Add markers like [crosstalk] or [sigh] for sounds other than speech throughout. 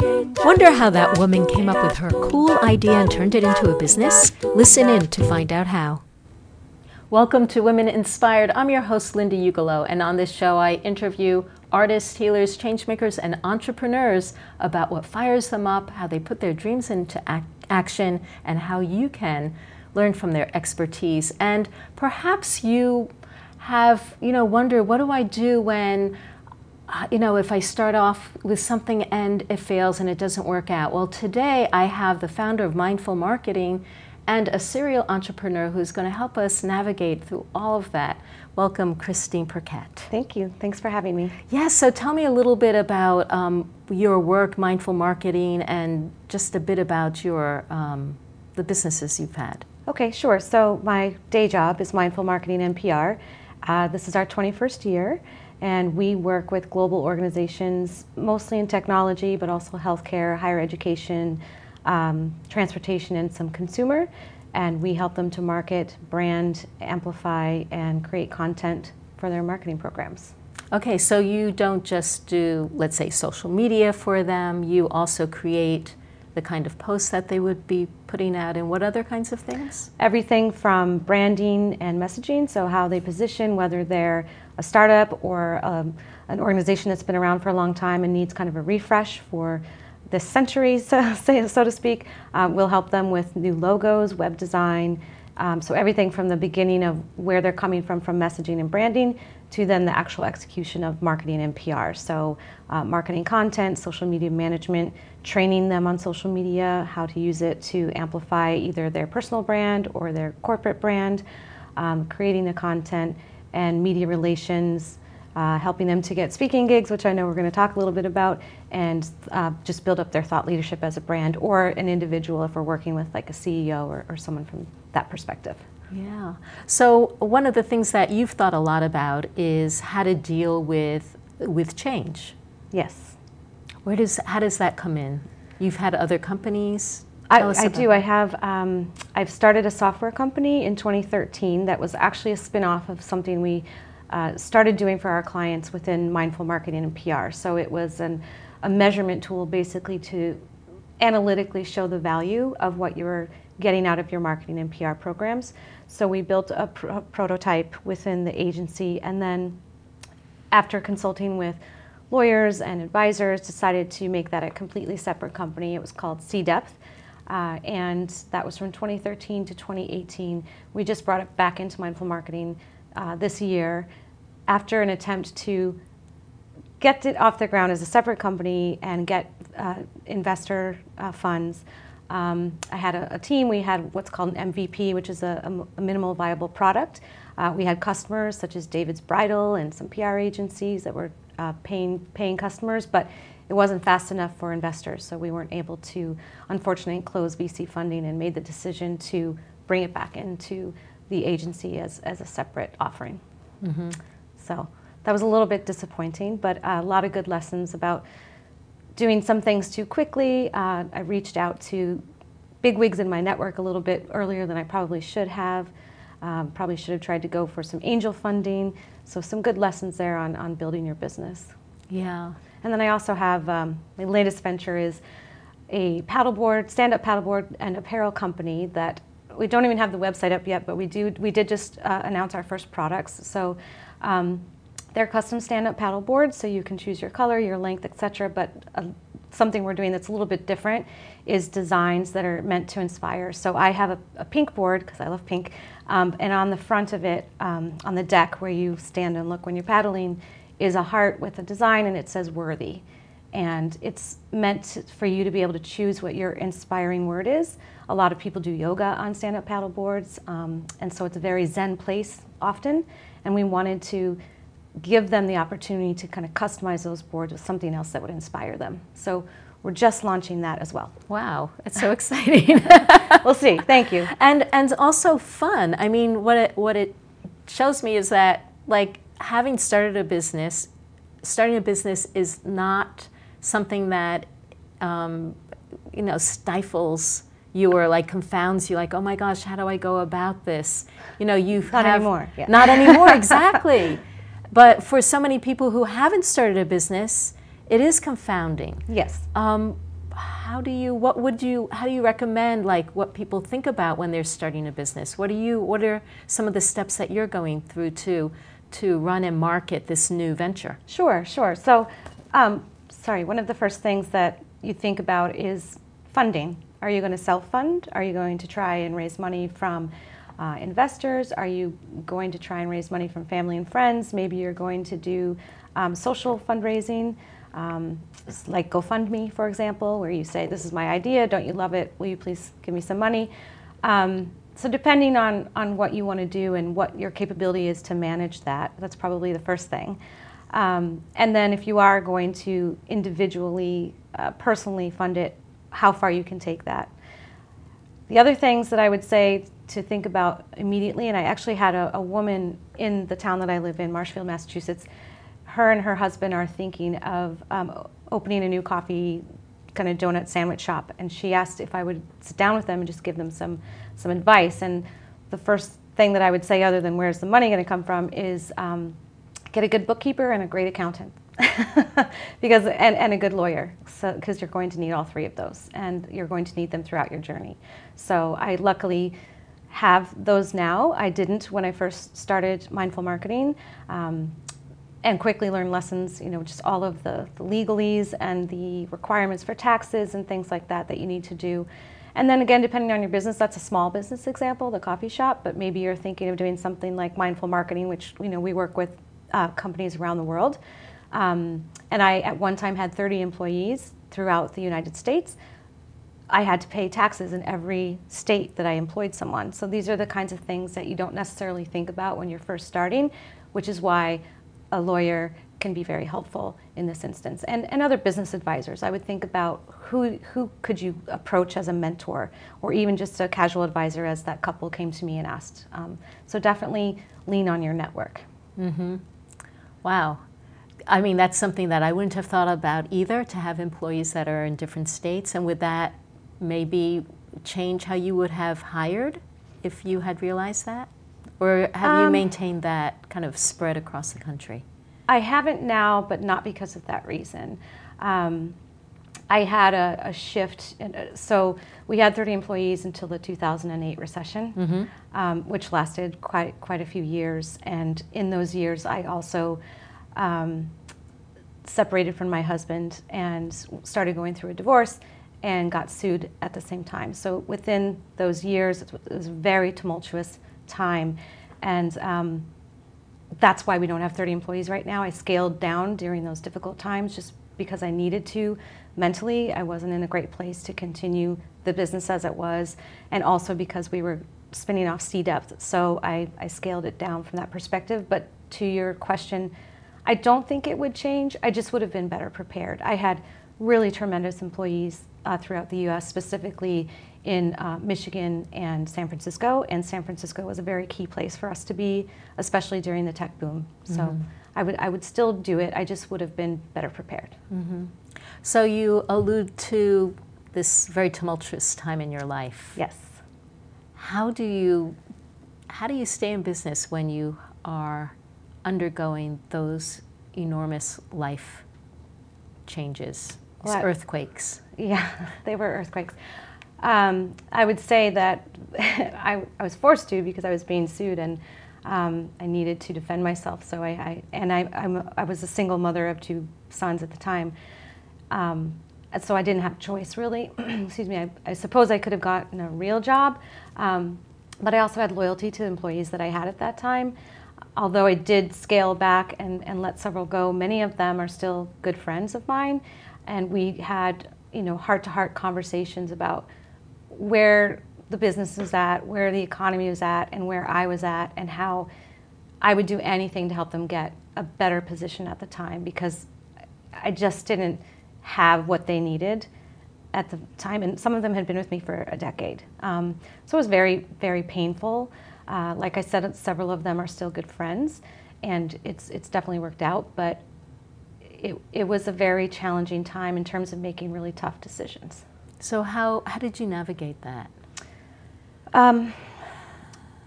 Wonder how that woman came up with her cool idea and turned it into a business? Listen in to find out how. Welcome to Women Inspired. I'm your host, Linda Ugelow, and on this show, I interview artists, healers, changemakers, and entrepreneurs about what fires them up, how they put their dreams into ac- action, and how you can learn from their expertise. And perhaps you have, you know, wonder what do I do when uh, you know, if I start off with something and it fails and it doesn't work out. Well, today I have the founder of Mindful Marketing and a serial entrepreneur who's going to help us navigate through all of that. Welcome, Christine Perkett. Thank you. Thanks for having me. Yes, yeah, so tell me a little bit about um, your work, Mindful Marketing, and just a bit about your um, the businesses you've had. Okay, sure. So my day job is Mindful Marketing and PR. Uh, this is our 21st year and we work with global organizations, mostly in technology, but also healthcare, higher education, um, transportation, and some consumer. And we help them to market, brand, amplify, and create content for their marketing programs. Okay, so you don't just do, let's say, social media for them, you also create the kind of posts that they would be putting out and what other kinds of things? Everything from branding and messaging, so how they position, whether they're a startup or um, an organization that's been around for a long time and needs kind of a refresh for this century, [laughs] so, so to speak. Um, we'll help them with new logos, web design, um, so everything from the beginning of where they're coming from, from messaging and branding, to then the actual execution of marketing and PR. So uh, marketing content, social media management, training them on social media, how to use it to amplify either their personal brand or their corporate brand, um, creating the content, and media relations, uh, helping them to get speaking gigs, which I know we're going to talk a little bit about, and uh, just build up their thought leadership as a brand or an individual if we're working with like a CEO or, or someone from that perspective. Yeah. So one of the things that you've thought a lot about is how to deal with with change. Yes. Where does how does that come in? You've had other companies I, I do. I have. Um, I've started a software company in 2013 that was actually a spin-off of something we uh, started doing for our clients within mindful marketing and PR. So it was an, a measurement tool basically to analytically show the value of what you were getting out of your marketing and PR programs. So we built a pr- prototype within the agency, and then after consulting with lawyers and advisors, decided to make that a completely separate company. It was called C Depth uh, and that was from 2013 to 2018. We just brought it back into mindful marketing uh, this year after an attempt to get it off the ground as a separate company and get uh, investor uh, funds. Um, I had a, a, team. We had what's called an MVP, which is a, a minimal viable product. Uh, we had customers such as David's Bridal and some PR agencies that were uh, paying paying customers, but it wasn't fast enough for investors, so we weren't able to, unfortunately, close VC funding and made the decision to bring it back into the agency as, as a separate offering. Mm-hmm. So that was a little bit disappointing, but a lot of good lessons about doing some things too quickly. Uh, I reached out to big wigs in my network a little bit earlier than I probably should have. Um, probably should have tried to go for some angel funding. So some good lessons there on, on building your business. Yeah. And then I also have um, my latest venture is a paddleboard, stand-up paddleboard and apparel company that we don't even have the website up yet, but we do. We did just uh, announce our first products. So um, they're custom stand-up paddle boards, so you can choose your color, your length, etc. But uh, something we're doing that's a little bit different is designs that are meant to inspire. So I have a, a pink board because I love pink, um, and on the front of it, um, on the deck where you stand and look when you're paddling, is a heart with a design and it says worthy. And it's meant for you to be able to choose what your inspiring word is. A lot of people do yoga on stand up paddle boards, um, and so it's a very zen place often. And we wanted to give them the opportunity to kind of customize those boards with something else that would inspire them. So we're just launching that as well. Wow, it's so [laughs] exciting. [laughs] we'll see. Thank you. And and also fun. I mean, what it what it shows me is that like having started a business, starting a business is not something that um, you know stifles you or like confounds you like oh my gosh how do i go about this you know you not have, anymore yeah. not anymore [laughs] exactly but for so many people who haven't started a business it is confounding. Yes. Um, how do you what would you how do you recommend like what people think about when they're starting a business? What do you what are some of the steps that you're going through to to run and market this new venture? Sure sure. So um, sorry one of the first things that you think about is funding. Are you going to self-fund? Are you going to try and raise money from uh, investors are you going to try and raise money from family and friends maybe you're going to do um, social fundraising um, like GoFundMe, for example, where you say, This is my idea, don't you love it? Will you please give me some money? Um, so, depending on, on what you want to do and what your capability is to manage that, that's probably the first thing. Um, and then, if you are going to individually, uh, personally fund it, how far you can take that. The other things that I would say to think about immediately, and I actually had a, a woman in the town that I live in, Marshfield, Massachusetts. Her and her husband are thinking of um, opening a new coffee kind of donut sandwich shop and she asked if I would sit down with them and just give them some some advice. And the first thing that I would say other than where's the money going to come from is um, get a good bookkeeper and a great accountant. [laughs] Because and, and a good lawyer because so, you're going to need all three of those and you're going to need them throughout your journey. So I luckily have those now I didn't when I first started mindful marketing um, and quickly learn lessons, you know, just all of the, the legalese and the requirements for taxes and things like that that you need to do. And then again, depending on your business, that's a small business example, the coffee shop, but maybe you're thinking of doing something like mindful marketing, which, you know, we work with uh, companies around the world. Um, and I, at one time, had 30 employees throughout the United States. I had to pay taxes in every state that I employed someone. So these are the kinds of things that you don't necessarily think about when you're first starting, which is why a lawyer can be very helpful in this instance. And, and other business advisors, I would think about who, who could you approach as a mentor or even just a casual advisor as that couple came to me and asked. Um, so definitely lean on your network. Mm-hmm. Wow. I mean, that's something that I wouldn't have thought about either to have employees that are in different states. And with that maybe change how you would have hired if you had realized that? Or have um, you maintained that kind of spread across the country? I haven't now, but not because of that reason. Um, I had a, a shift. In, uh, so we had 30 employees until the 2008 recession, mm-hmm. um, which lasted quite quite a few years. And in those years, I also um, separated from my husband and started going through a divorce and got sued at the same time. So within those years, it was a very tumultuous time. And um, that's why we don't have 30 employees right now. I scaled down during those difficult times just because I needed to mentally. I wasn't in a great place to continue the business as it was, and also because we were spinning off C depth. So I, I scaled it down from that perspective. But to your question, I don't think it would change. I just would have been better prepared. I had really tremendous employees uh, throughout the US, specifically in uh, Michigan and San Francisco. And San Francisco was a very key place for us to be, especially during the tech boom. So mm-hmm. I, would, I would still do it, I just would have been better prepared. Mm-hmm. So you allude to this very tumultuous time in your life. Yes. How do you how do you stay in business when you are undergoing those enormous life changes, well, earthquakes? Yeah, [laughs] they were earthquakes. Um, I would say that [laughs] I, I, was forced to because I was being sued and um, I needed to defend myself. So I, I and I, I'm, i was a single mother of two sons at the time. Um, so I didn't have choice really. [clears throat] Excuse me. I, I, suppose I could have gotten a real job, um, but I also had loyalty to the employees that I had at that time. Although I did scale back and, and let several go, many of them are still good friends of mine, and we had you know heart-to-heart conversations about where the business was at, where the economy was at, and where I was at, and how I would do anything to help them get a better position at the time because I just didn't have what they needed at the time. And some of them had been with me for a decade. Um, so it was very, very painful. Uh, like I said, several of them are still good friends, and it's, it's definitely worked out, but it, it was a very challenging time in terms of making really tough decisions. So how how did you navigate that? Um,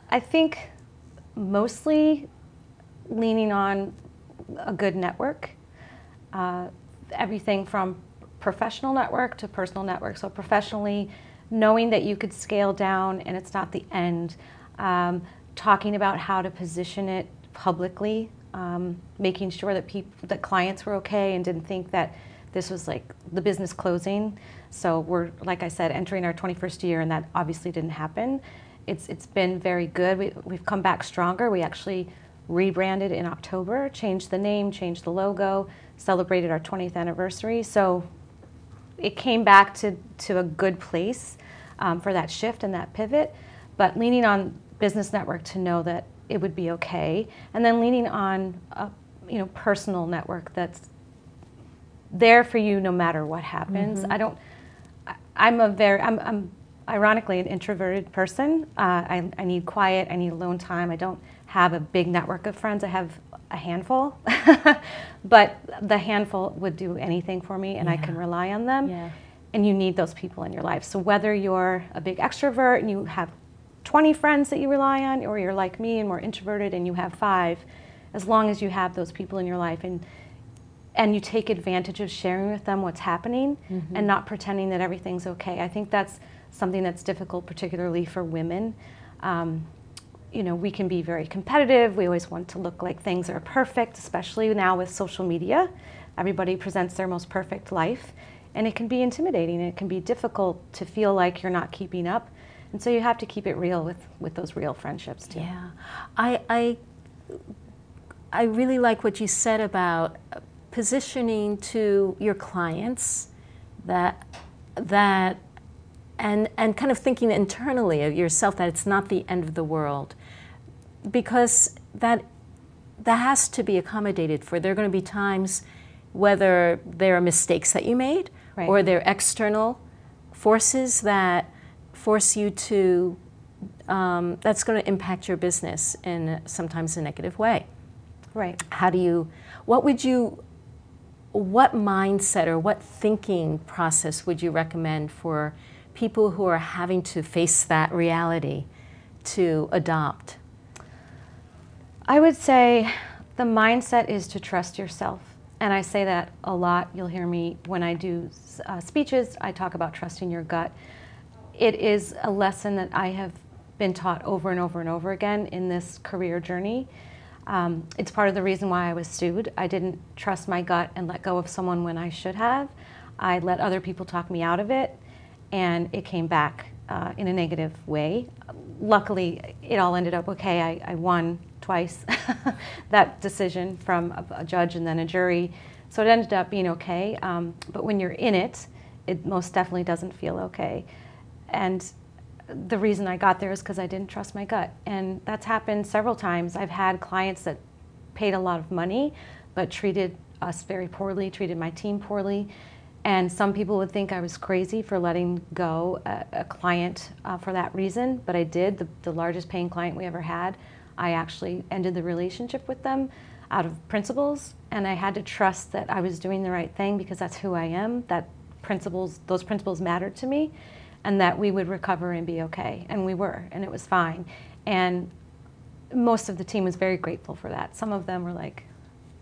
I think mostly leaning on a good network, uh, everything from professional network to personal network. So professionally, knowing that you could scale down and it's not the end. Um, talking about how to position it publicly, um, making sure that people, that clients were okay and didn't think that this was like the business closing. So we're, like I said, entering our 21st year, and that obviously didn't happen. It's it's been very good. We, we've come back stronger. We actually rebranded in October, changed the name, changed the logo, celebrated our 20th anniversary. So it came back to, to a good place um, for that shift and that pivot, but leaning on Business Network to know that it would be okay, and then leaning on a you know personal network that's there for you no matter what happens. Mm-hmm. I don't. I, am a very. I'm, I'm, ironically an introverted person. Uh, I, I need quiet. I need alone time. I don't have a big network of friends. I have a handful, [laughs] but the handful would do anything for me, and yeah. I can rely on them. Yeah. And you need those people in your life. So whether you're a big extrovert and you have 20 friends that you rely on, or you're like me and more introverted and you have five, as long as you have those people in your life and and you take advantage of sharing with them what's happening mm-hmm. and not pretending that everything's okay. I think that's something that's difficult, particularly for women. Um, you know, we can be very competitive. We always want to look like things are perfect, especially now with social media. Everybody presents their most perfect life, and it can be intimidating. It can be difficult to feel like you're not keeping up, and so you have to keep it real with with those real friendships too. Yeah, I I, I really like what you said about positioning to your clients that that and and kind of thinking internally of yourself that it's not the end of the world because that that has to be accommodated for. There are going to be times whether there are mistakes that you made right. or there are external forces that force you to um, that's going to impact your business in sometimes a negative way. Right. How do you? What would you? What mindset or what thinking process would you recommend for people who are having to face that reality to adopt? I would say the mindset is to trust yourself. And I say that a lot. You'll hear me when I do uh, speeches, I talk about trusting your gut. It is a lesson that I have been taught over and over and over again in this career journey. Um, it's part of the reason why I was sued. I didn't trust my gut and let go of someone when I should have. I let other people talk me out of it, and it came back uh, in a negative way. Luckily, it all ended up okay. I, I won twice [laughs] that decision from a, a, judge and then a jury. So it ended up being okay. Um, but when you're in it, it most definitely doesn't feel okay. And the reason I got there is because I didn't trust my gut. And that's happened several times. I've had clients that paid a lot of money but treated us very poorly, treated my team poorly. And some people would think I was crazy for letting go a, a client uh, for that reason, but I did. The, the largest paying client we ever had I actually ended the relationship with them out of principles, and I had to trust that I was doing the right thing because that's who I am. That principles, those principles mattered to me, and that we would recover and be okay, and we were, and it was fine. And most of the team was very grateful for that. Some of them were like,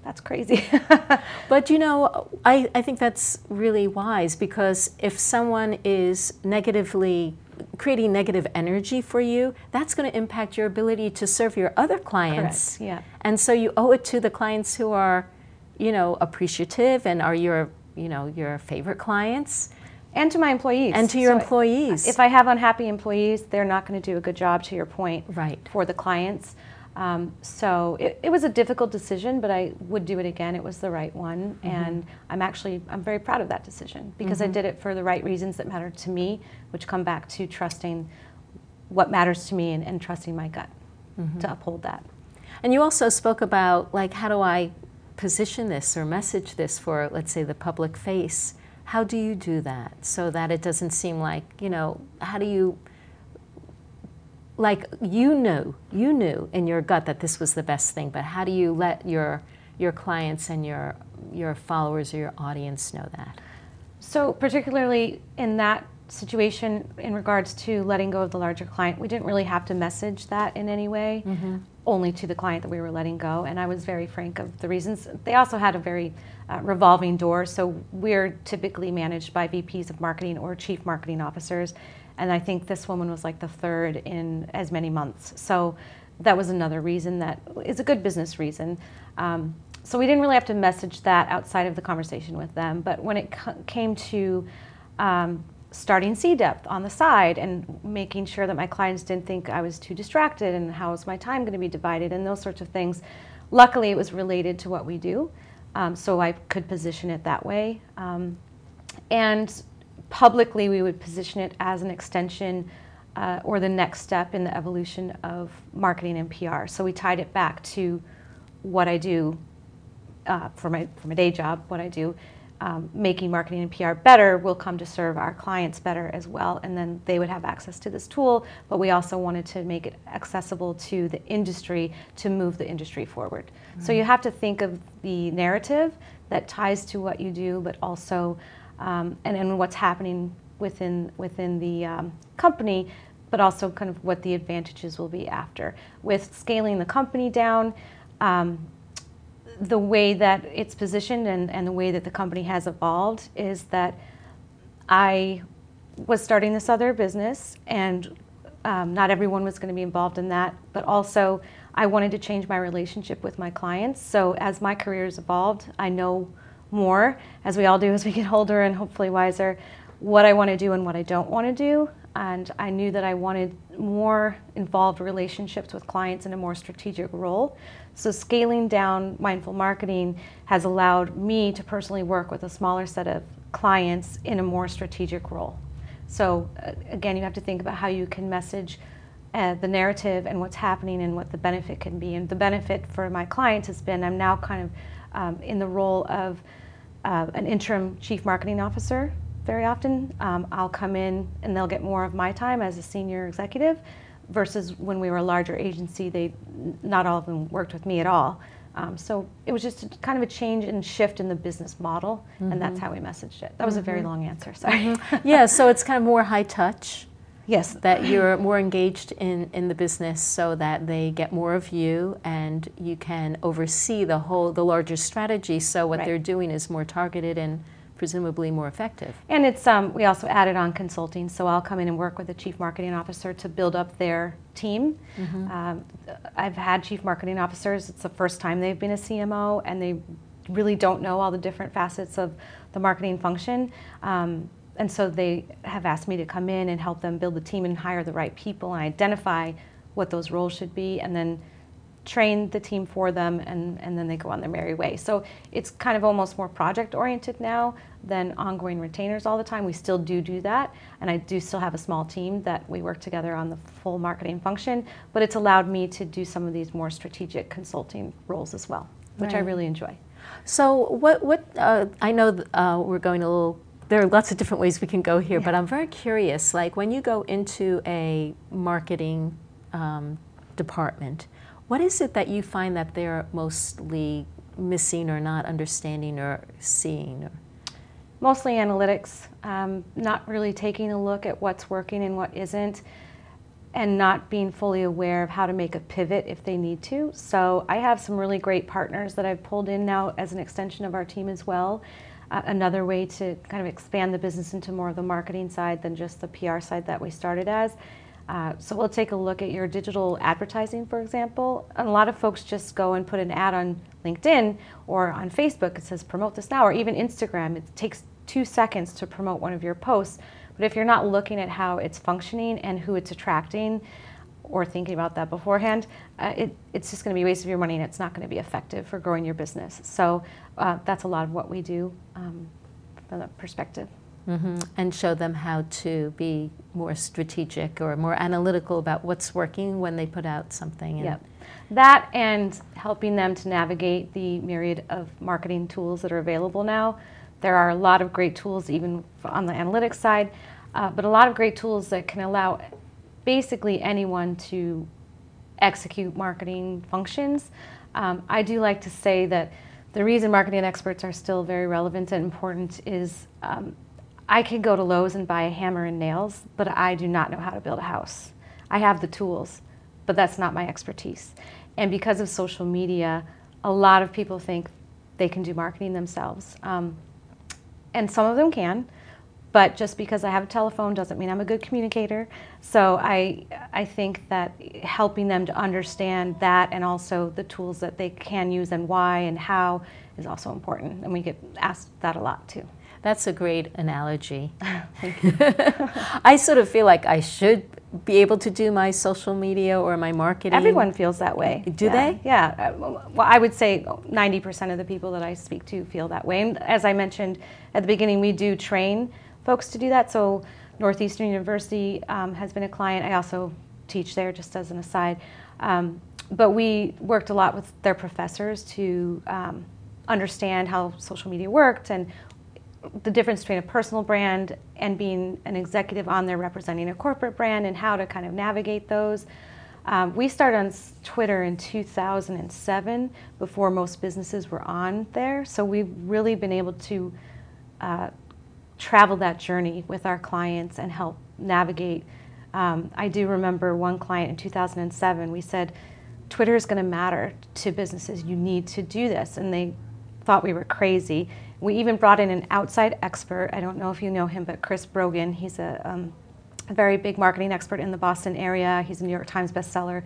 that's crazy. [laughs] but you know, I, I think that's really wise because if someone is negatively creating negative energy for you, that's going to impact your ability to serve your other clients. Correct. Yeah. And so you owe it to the clients who are, you know, appreciative and are your, you know, your favorite clients. And to my employees. And to your so employees. If I have unhappy employees, they're not going to do a good job, to your point, right. for the clients. Um, so it, it, was a difficult decision, but I would do it again. It was the right one, mm-hmm. and I'm actually I'm very proud of that decision because mm-hmm. I did it for the right reasons that mattered to me, which come back to trusting what matters to me and, and trusting my gut mm-hmm. to uphold that. And you also spoke about like how do I position this or message this for let's say the public face. How do you do that so that it doesn't seem like you know how do you like you knew, you knew in your gut that this was the best thing, but how do you let your your clients and your your followers or your audience know that? So particularly in that situation in regards to letting go of the larger client, we didn't really have to message that in any way. Mm-hmm. only to the client that we were letting go. And I was very frank of the reasons. They also had a very uh, revolving door. So we're typically managed by VPs of marketing or chief marketing officers. And I think this woman was like the third in as many months. So that was another reason that is a good business reason. Um, so we didn't really have to message that outside of the conversation with them. But when it came to um, starting sea depth on the side and making sure that my clients didn't think I was too distracted and how is my time going to be divided and those sorts of things, luckily it was related to what we do. Um, so I could position it that way. Um, and publicly, we would position it as an extension uh, or the next step in the evolution of marketing and PR. So we tied it back to what I do uh, for my for my day job, what I do, um, making marketing and PR better will come to serve our clients better as well, and then they would have access to this tool. But we also wanted to make it accessible to the industry to move the industry forward. Mm-hmm. So you have to think of the narrative that ties to what you do, but also um, and and what's happening within within the um, company but also kind of what the advantages will be after. With scaling the company down, um, the way that it's positioned and, and the way that the company has evolved is that I was starting this other business and um, not everyone was going to be involved in that, but also I wanted to change my relationship with my clients. So as my career has evolved, I know more, as we all do as we get older and hopefully wiser, what I want to do and what I don't want to do and I knew that I wanted more involved relationships with clients in a more strategic role. So scaling down mindful marketing has allowed me to personally work with a smaller set of clients in a more strategic role. So uh, again, you have to think about how you can message uh, the narrative and what's happening and what the benefit can be. And the benefit for my clients has been I'm now kind of um, in the role of uh, an interim chief marketing officer very often. Um, I'll come in and they'll get more of my time as a senior executive versus when we were a larger agency, they not all of them worked with me at all. Um, so it was just a, kind of a change and shift in the business model, mm-hmm. and that's mm-hmm. how we messaged it. That was mm-hmm. a very mm-hmm. long answer. Sorry. Mm-hmm. [laughs] yeah, so it's kind of more high touch. Yes. That you're more engaged in, in the business so that they get more of you and you can oversee the whole, the larger strategy. So what right. they're doing is more targeted and presumably more effective. And it's um, we also added on consulting, so I'll come in and work with the chief marketing officer to build up their team. Mm-hmm. Um, I've had chief marketing officers; it's the first time they've been a CMO, and they really don't know all the different facets of the marketing function. Um, and so they have asked me to come in and help them build the team and hire the right people and identify what those roles should be, and then train the team for them, and, and then they go on their merry way. So it's kind of almost more project oriented now than ongoing retainers all the time. We still do do that, and I do still have a small team that we work together on the full marketing function, but it's allowed me to do some of these more strategic consulting roles as well, which right. I really enjoy. So, what, what uh, I know uh, we're going a little there are lots of different ways we can go here, yeah. but I'm very curious. Like when you go into a marketing um, department, what is it that you find that they're mostly missing or not understanding or seeing? Mostly analytics, um, not really taking a look at what's working and what isn't, and not being fully aware of how to make a pivot if they need to. So I have some really great partners that I've pulled in now as an extension of our team as well. Uh, another way to kind of expand the business into more of the marketing side than just the PR side that we started as uh, so we'll take a look at your digital advertising, for example. And a lot of folks just go and put an ad on LinkedIn or on Facebook. It says promote this now, or even Instagram. It takes two seconds to promote one of your posts. But if you're not looking at how it's functioning and who it's attracting, or thinking about that beforehand, uh, it, it's just going to be a waste of your money and it's not going to be effective for growing your business. So uh, that's a lot of what we do um, from that perspective. Mm-hmm. And show them how to be more strategic or more analytical about what's working when they put out something. yep. That and helping them to navigate the myriad of marketing tools that are available now. There are a lot of great tools, even on the analytics side, uh, but a lot of great tools that can allow basically anyone to execute marketing functions. Um, I do like to say that the reason marketing experts are still very relevant and important is um, I can go to Lowe's and buy a hammer and nails, but I do not know how to build a house. I have the tools, but that's not my expertise. And because of social media, a lot of people think they can do marketing themselves. Um, and some of them can, but just because I have a telephone doesn't mean I'm a good communicator. So I, I think that helping them to understand that and also the tools that they can use and why and how is also important. And we get asked that a lot too. That's a great analogy. [laughs] [laughs] I sort of feel like I should be able to do my social media or my marketing. Everyone feels that way. Do yeah. they? Yeah. Well, I would say 90% of the people that I speak to feel that way. And as I mentioned at the beginning, we do train folks to do that. So Northeastern University um, has been a client. I also teach there, just as an aside. Um, but we worked a lot with their professors to um, understand how social media worked and the difference between a personal brand and being an executive on there representing a corporate brand and how to kind of navigate those. Um, we started on Twitter in 2007 before most businesses were on there, so we've really been able to uh, travel that journey with our clients and help navigate. Um, I do remember one client in 2007, we said, Twitter is going to matter to businesses. You need to do this. And they thought we were crazy. We even brought in an outside expert. I don't know if you know him, but Chris Brogan. He's a, um, a very big marketing expert in the Boston area. He's a New York Times bestseller.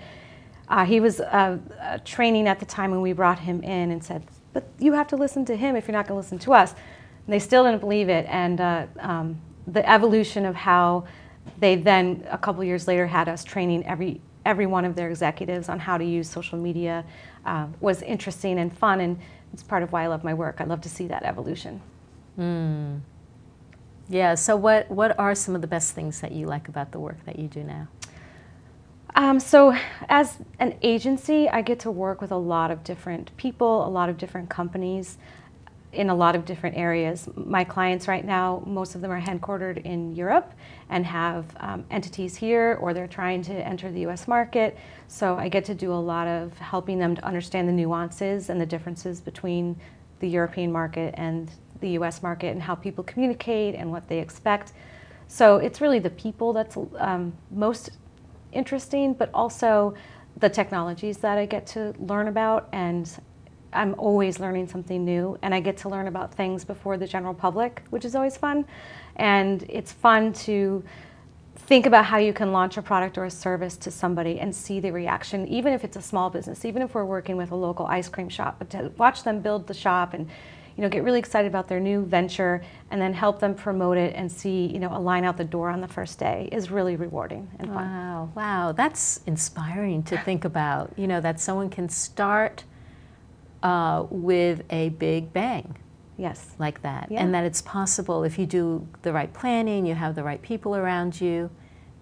Uh, he was uh, uh, training at the time when we brought him in and said, but you have to listen to him if you're not going to listen to us. And they still didn't believe it. And uh, um, the evolution of how they then, a couple years later, had us training every, every one of their executives on how to use social media uh, was interesting and fun. And it's part of why I love my work. I love to see that evolution. Mm. Yeah, so what, what are some of the best things that you like about the work that you do now? Um, so, as an agency, I get to work with a lot of different people, a lot of different companies in a lot of different areas. My clients right now, most of them are headquartered in Europe and have um, entities here or they're trying to enter the US market. So I get to do a lot of helping them to understand the nuances and the differences between the European market and the US market and how people communicate and what they expect. So it's really the people that's um, most interesting, but also the technologies that I get to learn about and I'm always learning something new, and I get to learn about things before the general public, which is always fun. And it's fun to think about how you can launch a product or a service to somebody and see the reaction, even if it's a small business, even if we're working with a local ice cream shop, but to watch them build the shop and you know, get really excited about their new venture and then help them promote it and see, you know, a line out the door on the first day is really rewarding and fun. Wow, wow, that's inspiring to think about, you know, that someone can start uh, with a big bang. Yes. Like that. Yeah. And that it's possible if you do the right planning, you have the right people around you,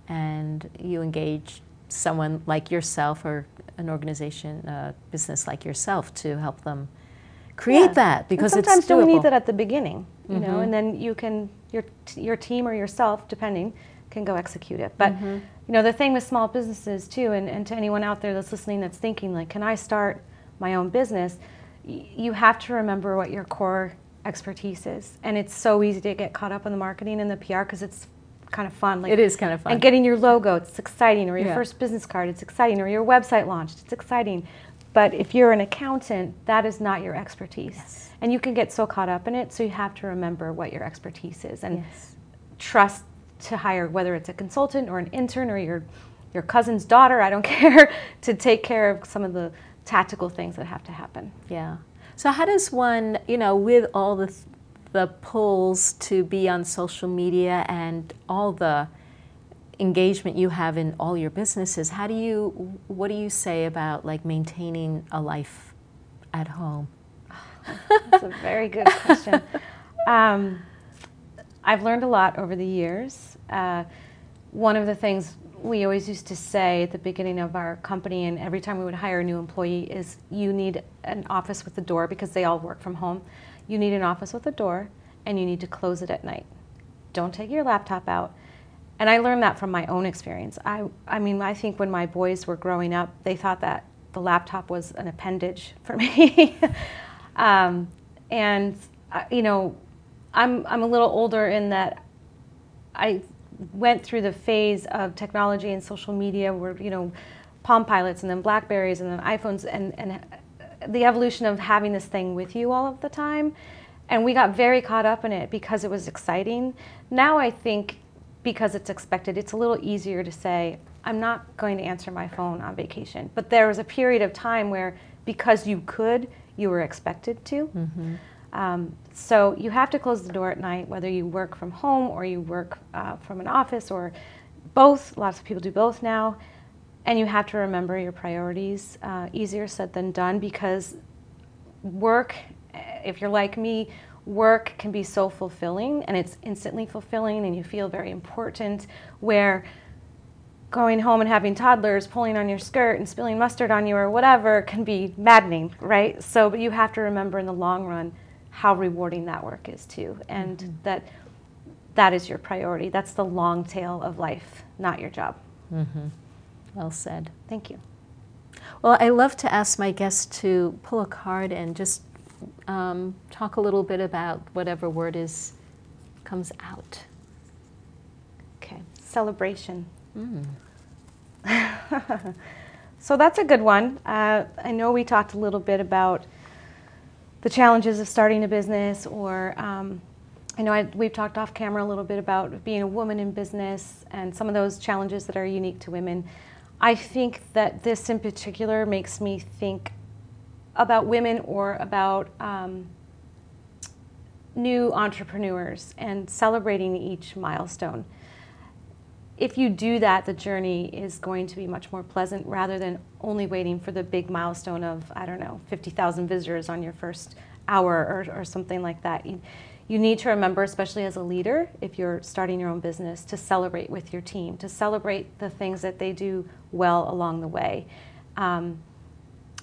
and you engage someone like yourself or an organization, a business like yourself to help them create yeah. that because and sometimes it's doable. you don't need that at the beginning, you mm-hmm. know, and then you can your your team or yourself, depending, can go execute it. But mm-hmm. you know, the thing with small businesses too, and, and to anyone out there that's listening that's thinking like, can I start my own business, you have to remember what your core expertise is. And it's so easy to get caught up in the marketing and the PR because it's kind of fun. Like, it is kind of fun. And getting your logo, it's exciting, or your yeah. first business card, it's exciting, or your website launched, it's exciting. But if you're an accountant, that is not your expertise. Yes. And you can get so caught up in it, so you have to remember what your expertise is and yes. trust to hire, whether it's a consultant or an intern or your, your cousin's daughter, I don't [laughs] care, to take care of some of the tactical things that have to happen. Yeah. So how does one, you know, with all the the pulls to be on social media and all the engagement you have in all your businesses, how do you what do you say about like maintaining a life at home? That's a very good question. [laughs] Um, I've learned a lot over the years. Uh, one of the things we always used to say at the beginning of our company and every time we would hire a new employee is you need an office with a door because they all work from home. You need an office with a door and you need to close it at night. Don't take your laptop out. And I learned that from my own experience. I, I mean, I think when my boys were growing up, they thought that the laptop was an appendage for [laughs] me. um, and, uh, you know, I'm, I'm a little older in that I went through the phase of technology and social media where you know Palm Pilots and then Blackberries and then iPhones and, and the evolution of having this thing with you all of the time. And we got very caught up in it because it was exciting. Now I think because it's expected, it's a little easier to say, I'm not going to answer my phone on vacation. But there was a period of time where because you could, you were expected to. Mm-hmm. Um, so you have to close the door at night, whether you work from home or you work uh, from an office or both. Lots of people do both now. And you have to remember your priorities. Uh, easier said than done because work, if you're like me, work can be so fulfilling and it's instantly fulfilling and you feel very important. Where going home and having toddlers pulling on your skirt and spilling mustard on you or whatever can be maddening, right? So, but you have to remember in the long run how rewarding that work is too, and mm-hmm. that that is your priority. That's the long tail of life, not your job. Mm-hmm. Well said. Thank you. Well, I love to ask my guests to pull a card and just um, talk a little bit about whatever word is comes out. Okay, celebration. Mm. [laughs] so that's a good one. Uh, I know we talked a little bit about the challenges of starting a business, or um, I know I, we've talked off camera a little bit about being a woman in business and some of those challenges that are unique to women. I think that this in particular makes me think about women or about um, new entrepreneurs and celebrating each milestone. If you do that, the journey is going to be much more pleasant rather than only waiting for the big milestone of, I don't know, 50,000 visitors on your first hour or, or something like that. You, you need to remember, especially as a leader, if you're starting your own business, to celebrate with your team, to celebrate the things that they do well along the way. Um,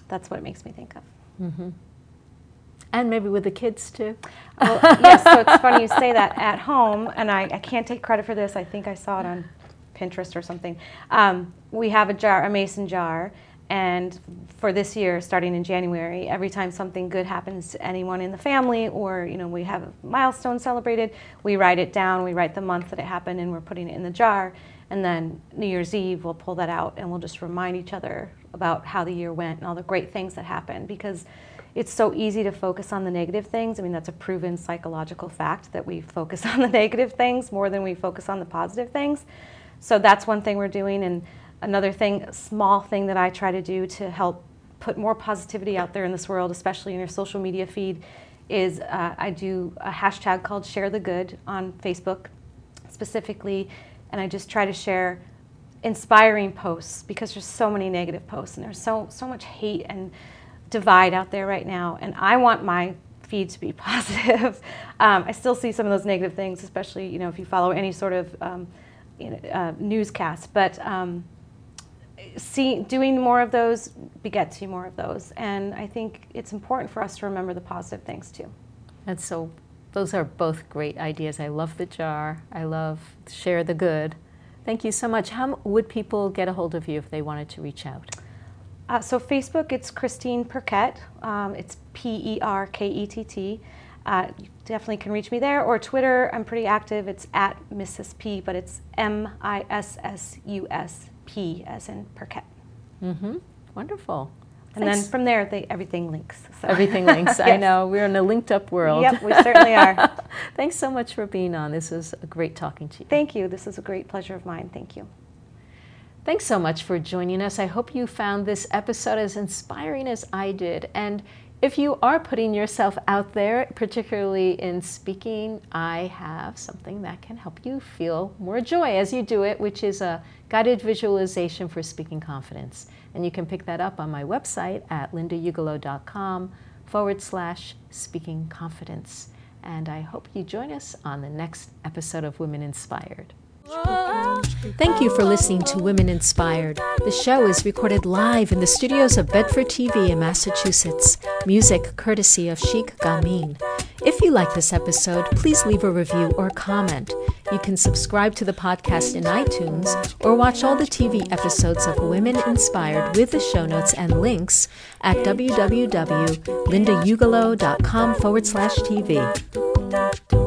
that's what it makes me think of. Mm-hmm. And maybe with the kids too. Well, yes, so it's funny you say that at home, and I, I can't take credit for this. I think I saw it on Pinterest or something. Um, we have a jar, a mason jar, and for this year, starting in January, every time something good happens to anyone in the family or you know we have a milestone celebrated, we write it down, we write the month that it happened and we're putting it in the jar. And then New Year's Eve, we'll pull that out and we'll just remind each other about how the year went and all the great things that happened because it's so easy to focus on the negative things. I mean, that's a proven psychological fact that we focus [laughs] on the negative things more than we focus on the positive things. So that's one thing we're doing. And another thing, small thing that I try to do to help put more positivity out there in this world, especially in your social media feed, is uh, I do a hashtag called Share the Good on Facebook specifically, and I just try to share inspiring posts because there's so many negative posts and there's so so much hate and divide out there right now, and I want my feed to be [laughs] positive. um, I still see some of those negative things, especially you know if you follow any sort of um, you know, uh, newscast, but um, see, doing more of those begets you more of those. And I think it's important for us to remember the positive things too. And so those are both great ideas. I love the jar. I love share the good. Thank you so much. How would people get a hold of you if they wanted to reach out? Uh, so Facebook, it's Christine Perkett. Um, it's P-E-R-K-E-T-T. Uh, definitely can reach me there. Or Twitter, I'm pretty active. It's at Mrs. P, but it's M-I-S-S-U-S P as in Perkett. Mm-hmm. Wonderful. And Thanks. then from there, they, everything links. So. Everything [laughs] links. yes. I know. We're in a linked up world. Yep, we certainly are. [laughs] Thanks so much for being on. This was a great talking to you. Thank you. This is a great pleasure of mine. Thank you. Thanks so much for joining us. I hope you found this episode as inspiring as I did. And if you are putting yourself out there, particularly in speaking, I have something that can help you feel more joy as you do it, which is a guided visualization for speaking confidence. And you can pick that up on my website at lindaugelow.com forward slash speaking confidence. And I hope you join us on the next episode of Women Inspired. Thank you for listening to Women Inspired. The show is recorded live in the studios of Bedford TV in Massachusetts. Music courtesy of Sheikh Gamin. If you like this episode, please leave a review or comment. You can subscribe to the podcast in iTunes or watch all the TV episodes of Women Inspired with the show notes and links at www.lindaugelow.com forward slash TV.